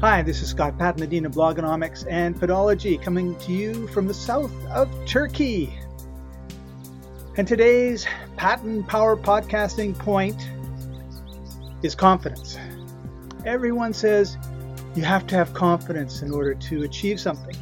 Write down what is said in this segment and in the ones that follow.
Hi, this is Scott Pat Medina, Blogonomics and Podology, coming to you from the south of Turkey. And today's Paton power podcasting point is confidence. Everyone says you have to have confidence in order to achieve something.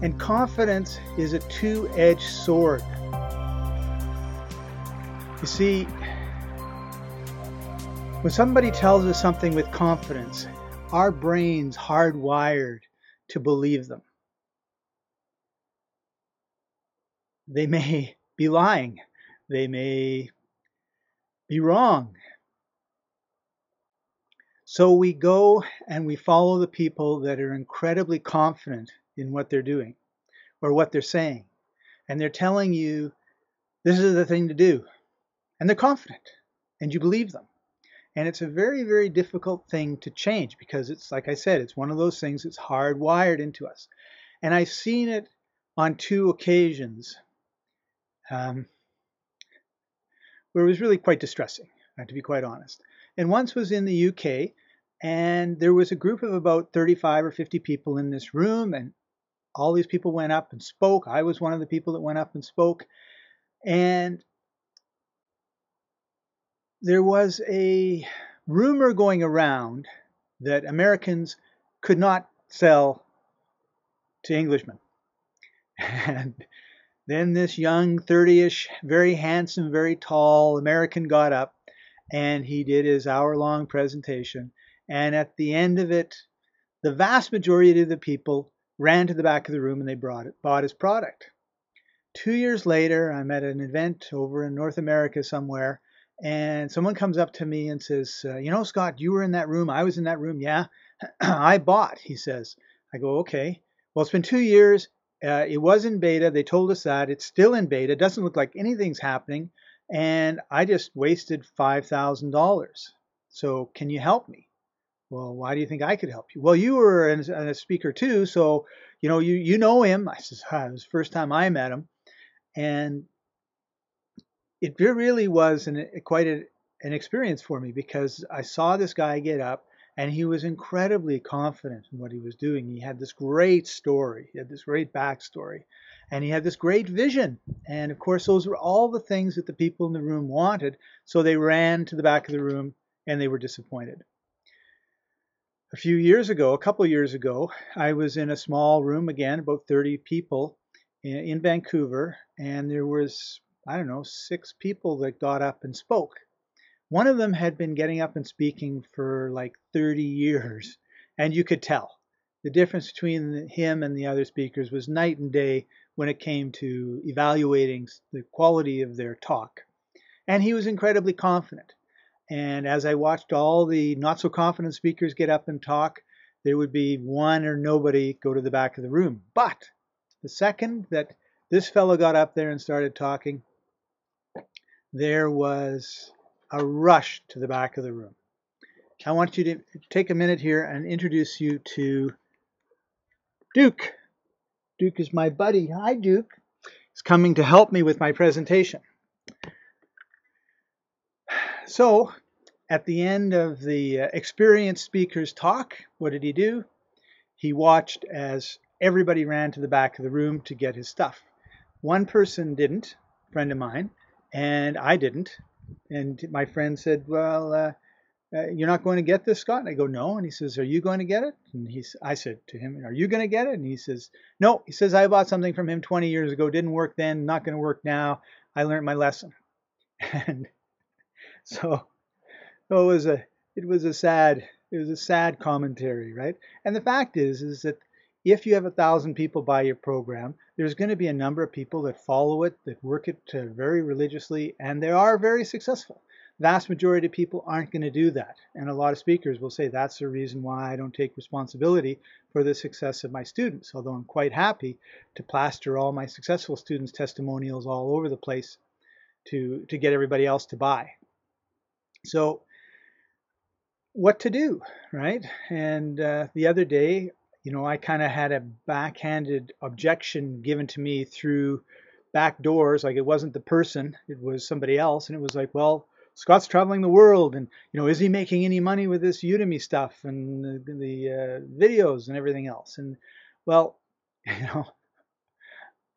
And confidence is a two edged sword. You see, when somebody tells us something with confidence, our brains hardwired to believe them. They may be lying, they may be wrong. So we go and we follow the people that are incredibly confident in what they're doing or what they're saying. And they're telling you this is the thing to do. And they're confident and you believe them. And it's a very, very difficult thing to change because it's, like I said, it's one of those things that's hardwired into us. And I've seen it on two occasions um, where it was really quite distressing, to be quite honest. And once was in the UK, and there was a group of about 35 or 50 people in this room, and all these people went up and spoke. I was one of the people that went up and spoke. And there was a rumor going around that Americans could not sell to Englishmen. And then this young 30 ish, very handsome, very tall American got up and he did his hour long presentation. And at the end of it, the vast majority of the people ran to the back of the room and they brought it, bought his product. Two years later, I'm at an event over in North America somewhere, and someone comes up to me and says, uh, You know, Scott, you were in that room. I was in that room. Yeah. I bought, he says. I go, Okay. Well, it's been two years. Uh, it was in beta. They told us that. It's still in beta. It doesn't look like anything's happening. And I just wasted $5,000. So can you help me? Well, why do you think I could help you? Well, you were a speaker too. So, you know, you, you know him. I says, ah, it was the first time I met him. And it really was an, eh, quite a, an experience for me because I saw this guy get up and he was incredibly confident in what he was doing. He had this great story, he had this great backstory, and he had this great vision. And of course, those were all the things that the people in the room wanted. So they ran to the back of the room and they were disappointed. A few years ago, a couple years ago, I was in a small room again, about 30 people in Vancouver, and there was I don't know, six people that got up and spoke. One of them had been getting up and speaking for like 30 years, and you could tell. The difference between him and the other speakers was night and day when it came to evaluating the quality of their talk. And he was incredibly confident. And as I watched all the not so confident speakers get up and talk, there would be one or nobody go to the back of the room. But the second that this fellow got up there and started talking, there was a rush to the back of the room. I want you to take a minute here and introduce you to Duke. Duke is my buddy. Hi, Duke. He's coming to help me with my presentation. So, at the end of the uh, experienced speaker's talk, what did he do? He watched as everybody ran to the back of the room to get his stuff. One person didn't, a friend of mine, and I didn't. And my friend said, "Well, uh, uh, you're not going to get this, Scott." And I go, "No." And he says, "Are you going to get it?" And he's, I said to him, "Are you going to get it?" And he says, "No." He says, "I bought something from him 20 years ago. Didn't work then. Not going to work now. I learned my lesson." And so, so it was a it was a sad it was a sad commentary, right? And the fact is, is that if you have a thousand people buy your program, there's going to be a number of people that follow it, that work it uh, very religiously, and they are very successful. Vast majority of people aren't going to do that. And a lot of speakers will say that's the reason why I don't take responsibility for the success of my students, although I'm quite happy to plaster all my successful students' testimonials all over the place to, to get everybody else to buy. So what to do, right? And uh, the other day, you know, I kind of had a backhanded objection given to me through back doors. Like it wasn't the person, it was somebody else. And it was like, well, Scott's traveling the world, and you know, is he making any money with this Udemy stuff and the, the uh, videos and everything else? And well, you know,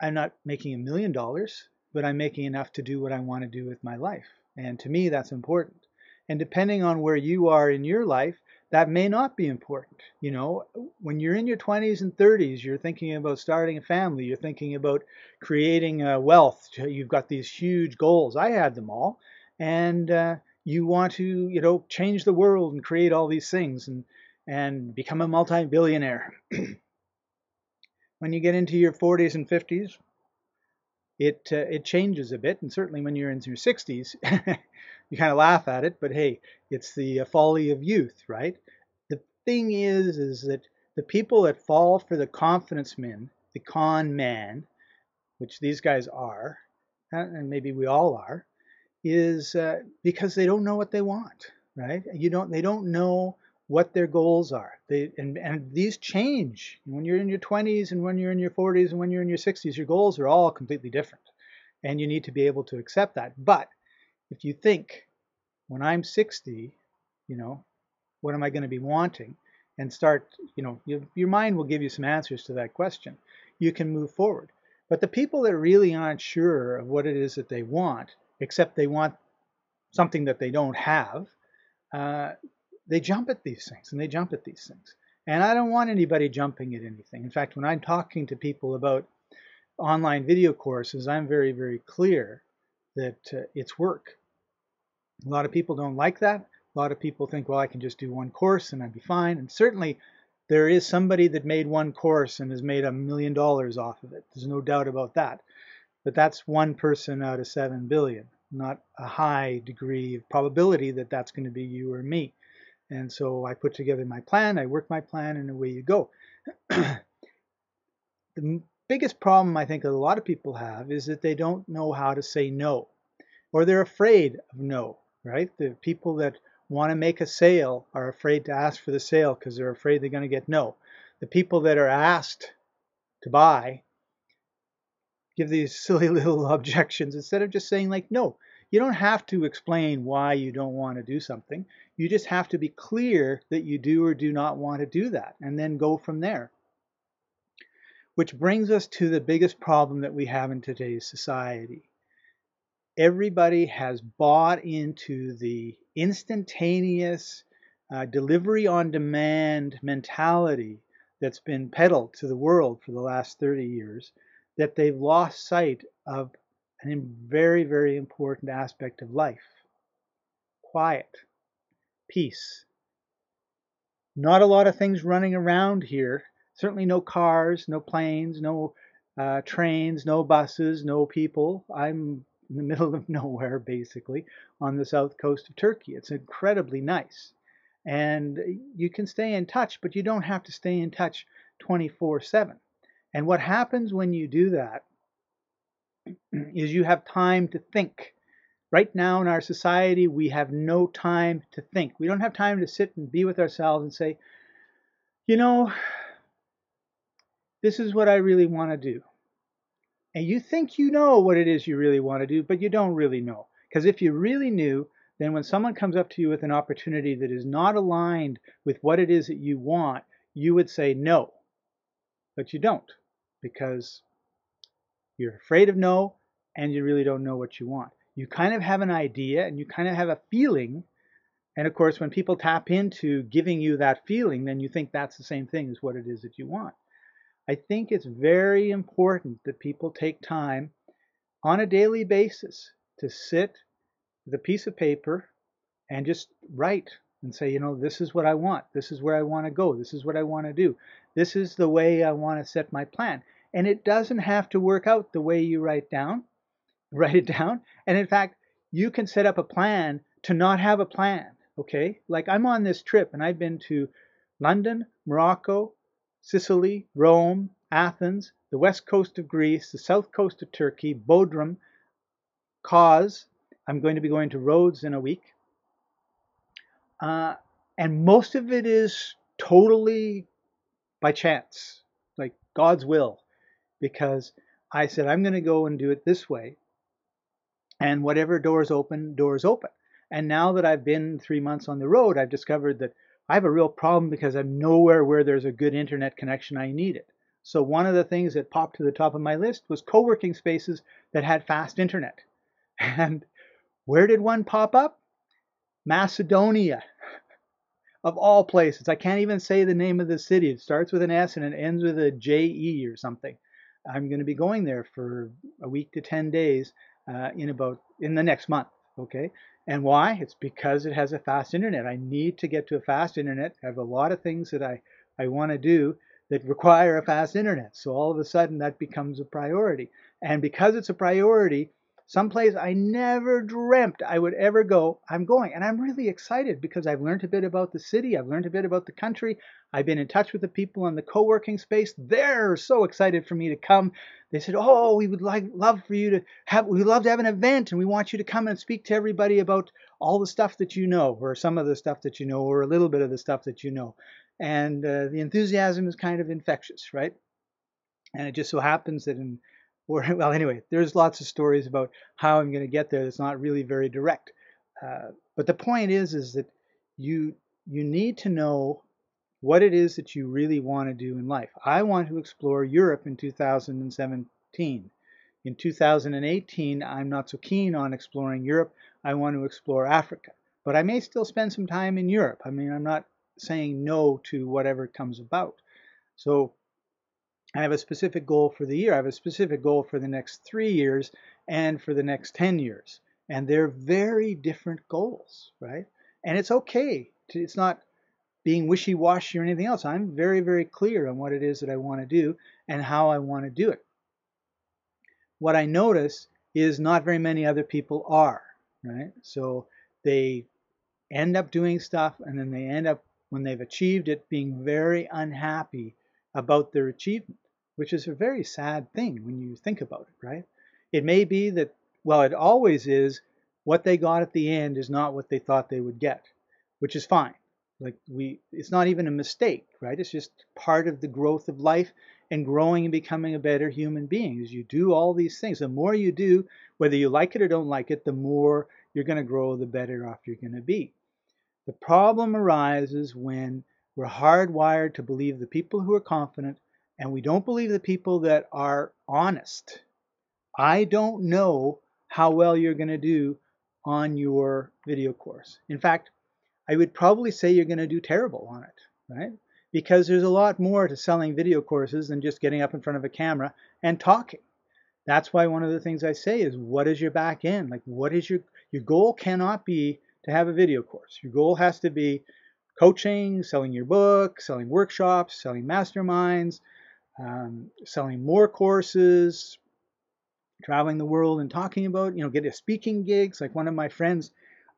I'm not making a million dollars, but I'm making enough to do what I want to do with my life. And to me, that's important. And depending on where you are in your life, that may not be important. You know, when you're in your 20s and 30s, you're thinking about starting a family, you're thinking about creating uh, wealth, you've got these huge goals. I had them all. And uh, you want to, you know, change the world and create all these things and, and become a multi billionaire. when you get into your 40s and 50s, it, uh, it changes a bit. And certainly when you're in your 60s, you kind of laugh at it, but hey, it's the uh, folly of youth, right? The thing is, is that the people that fall for the confidence men, the con man, which these guys are, uh, and maybe we all are, is uh, because they don't know what they want, right? You don't, they don't know what their goals are. They and, and these change when you're in your 20s and when you're in your 40s and when you're in your 60s. Your goals are all completely different, and you need to be able to accept that. But if you think, when I'm 60, you know, what am I going to be wanting? And start, you know, you, your mind will give you some answers to that question. You can move forward. But the people that really aren't sure of what it is that they want, except they want something that they don't have, uh, they jump at these things and they jump at these things. And I don't want anybody jumping at anything. In fact, when I'm talking to people about online video courses, I'm very, very clear that uh, it's work. A lot of people don't like that. A lot of people think, well, I can just do one course and I'd be fine. And certainly there is somebody that made one course and has made a million dollars off of it. There's no doubt about that. But that's one person out of 7 billion, not a high degree of probability that that's going to be you or me. And so I put together my plan, I work my plan, and away you go. the biggest problem I think a lot of people have is that they don't know how to say no, or they're afraid of no, right? The people that want to make a sale are afraid to ask for the sale because they're afraid they're going to get no. The people that are asked to buy give these silly little objections instead of just saying like no you don't have to explain why you don't want to do something you just have to be clear that you do or do not want to do that and then go from there which brings us to the biggest problem that we have in today's society everybody has bought into the instantaneous uh, delivery on demand mentality that's been peddled to the world for the last 30 years that they've lost sight of a very, very important aspect of life quiet, peace. Not a lot of things running around here. Certainly no cars, no planes, no uh, trains, no buses, no people. I'm in the middle of nowhere, basically, on the south coast of Turkey. It's incredibly nice. And you can stay in touch, but you don't have to stay in touch 24 7. And what happens when you do that is you have time to think. Right now in our society, we have no time to think. We don't have time to sit and be with ourselves and say, you know, this is what I really want to do. And you think you know what it is you really want to do, but you don't really know. Because if you really knew, then when someone comes up to you with an opportunity that is not aligned with what it is that you want, you would say no. But you don't because you're afraid of no and you really don't know what you want. You kind of have an idea and you kind of have a feeling. And of course, when people tap into giving you that feeling, then you think that's the same thing as what it is that you want. I think it's very important that people take time on a daily basis to sit with a piece of paper and just write and say, you know, this is what I want. This is where I want to go. This is what I want to do. This is the way I want to set my plan. And it doesn't have to work out the way you write down, write it down. And in fact, you can set up a plan to not have a plan. Okay. Like I'm on this trip and I've been to London, Morocco, Sicily, Rome, Athens, the west coast of Greece, the south coast of Turkey, Bodrum, Kos. I'm going to be going to Rhodes in a week. Uh, and most of it is totally by chance, like God's will, because I said, I'm going to go and do it this way. And whatever doors open, doors open. And now that I've been three months on the road, I've discovered that I have a real problem because I'm nowhere where there's a good internet connection I need it. So one of the things that popped to the top of my list was co-working spaces that had fast internet. And where did one pop up? Macedonia. of all places. I can't even say the name of the city. It starts with an S and it ends with a J E or something. I'm going to be going there for a week to 10 days uh, in about in the next month. Okay. And why? It's because it has a fast internet. I need to get to a fast internet. I have a lot of things that I, I want to do that require a fast internet. So all of a sudden that becomes a priority. And because it's a priority, someplace I never dreamt I would ever go, I'm going. And I'm really excited because I've learned a bit about the city, I've learned a bit about the country, I've been in touch with the people in the co working space. They're so excited for me to come. They said, Oh, we would like love for you to have, we'd love to have an event and we want you to come and speak to everybody about all the stuff that you know, or some of the stuff that you know, or a little bit of the stuff that you know. And uh, the enthusiasm is kind of infectious, right? And it just so happens that in or well, anyway, there's lots of stories about how I'm going to get there. That's not really very direct. Uh, but the point is, is that you you need to know what it is that you really want to do in life. I want to explore Europe in 2017. In 2018, I'm not so keen on exploring Europe. I want to explore Africa. But I may still spend some time in Europe. I mean, I'm not saying no to whatever comes about. So I have a specific goal for the year. I have a specific goal for the next three years and for the next 10 years. And they're very different goals, right? And it's okay. To, it's not being wishy washy or anything else. I'm very, very clear on what it is that I want to do and how I want to do it. What I notice is not very many other people are, right? So they end up doing stuff and then they end up, when they've achieved it, being very unhappy about their achievement, which is a very sad thing when you think about it, right? It may be that, well, it always is, what they got at the end is not what they thought they would get, which is fine. Like we, it's not even a mistake, right? It's just part of the growth of life and growing and becoming a better human being. As you do all these things, the more you do, whether you like it or don't like it, the more you're going to grow, the better off you're going to be. The problem arises when we're hardwired to believe the people who are confident, and we don't believe the people that are honest. I don't know how well you're going to do on your video course. In fact, I would probably say you're going to do terrible on it, right? Because there's a lot more to selling video courses than just getting up in front of a camera and talking. That's why one of the things I say is what is your back end? Like what is your your goal cannot be to have a video course. Your goal has to be coaching, selling your book, selling workshops, selling masterminds, um, selling more courses, traveling the world and talking about, you know, getting speaking gigs. Like one of my friends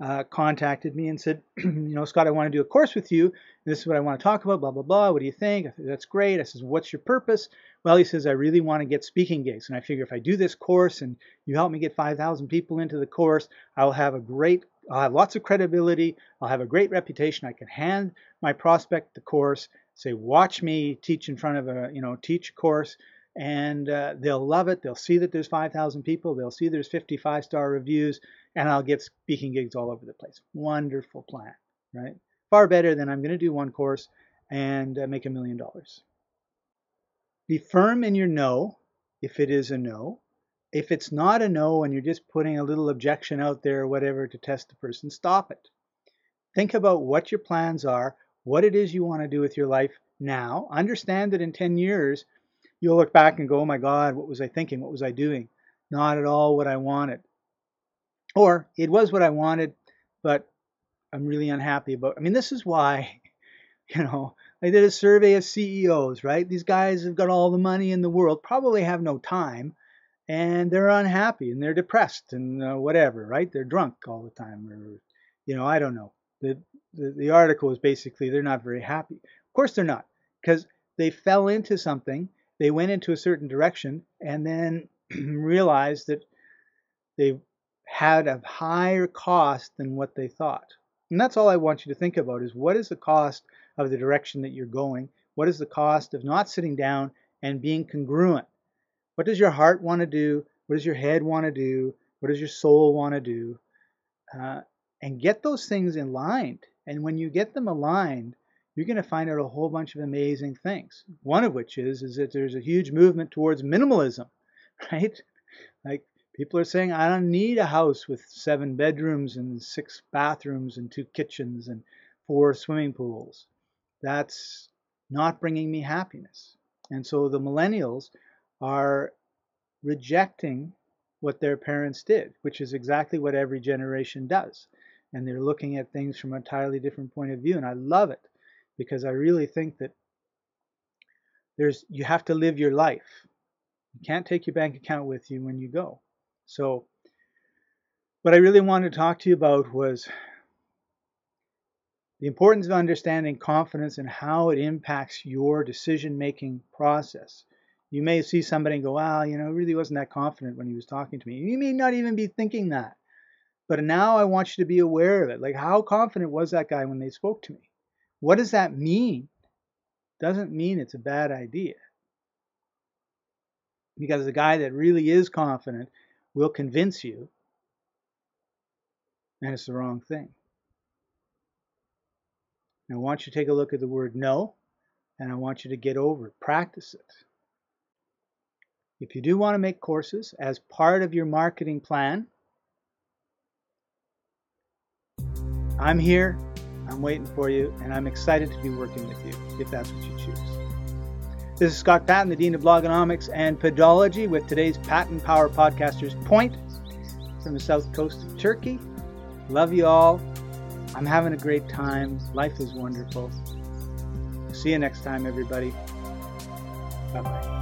uh, contacted me and said, you know, Scott, I want to do a course with you. This is what I want to talk about, blah, blah, blah. What do you think? I said, That's great. I says, what's your purpose? Well, he says, I really want to get speaking gigs. And I figure if I do this course and you help me get 5,000 people into the course, I'll have a great I'll have lots of credibility. I'll have a great reputation. I can hand my prospect the course, say, watch me teach in front of a, you know, teach course, and uh, they'll love it. They'll see that there's 5,000 people. They'll see there's 55 star reviews, and I'll get speaking gigs all over the place. Wonderful plan, right? Far better than I'm going to do one course and uh, make a million dollars. Be firm in your no if it is a no if it's not a no and you're just putting a little objection out there or whatever to test the person, stop it. Think about what your plans are, what it is you want to do with your life now. Understand that in 10 years, you'll look back and go, oh my God, what was I thinking? What was I doing? Not at all what I wanted. Or it was what I wanted, but I'm really unhappy about. I mean, this is why, you know, I did a survey of CEOs, right? These guys have got all the money in the world, probably have no time and they're unhappy and they're depressed and uh, whatever, right? They're drunk all the time, or you know, I don't know. The, the the article is basically they're not very happy. Of course they're not, because they fell into something, they went into a certain direction, and then realized that they had a higher cost than what they thought. And that's all I want you to think about is what is the cost of the direction that you're going? What is the cost of not sitting down and being congruent? What does your heart want to do? What does your head want to do? What does your soul want to do? Uh, and get those things aligned. And when you get them aligned, you're going to find out a whole bunch of amazing things. One of which is is that there's a huge movement towards minimalism, right? Like people are saying, I don't need a house with seven bedrooms and six bathrooms and two kitchens and four swimming pools. That's not bringing me happiness. And so the millennials are rejecting what their parents did, which is exactly what every generation does. And they're looking at things from an entirely different point of view. And I love it because I really think that there's you have to live your life. You can't take your bank account with you when you go. So what I really wanted to talk to you about was the importance of understanding confidence and how it impacts your decision making process. You may see somebody go, wow, you know, really wasn't that confident when he was talking to me. You may not even be thinking that. But now I want you to be aware of it. Like, how confident was that guy when they spoke to me? What does that mean? Doesn't mean it's a bad idea. Because the guy that really is confident will convince you, and it's the wrong thing. Now, I want you to take a look at the word no, and I want you to get over it. Practice it. If you do want to make courses as part of your marketing plan, I'm here, I'm waiting for you, and I'm excited to be working with you if that's what you choose. This is Scott Paton, the Dean of Blogonomics and Podology, with today's Paton Power Podcasters Point from the south coast of Turkey. Love you all. I'm having a great time. Life is wonderful. See you next time, everybody. Bye bye.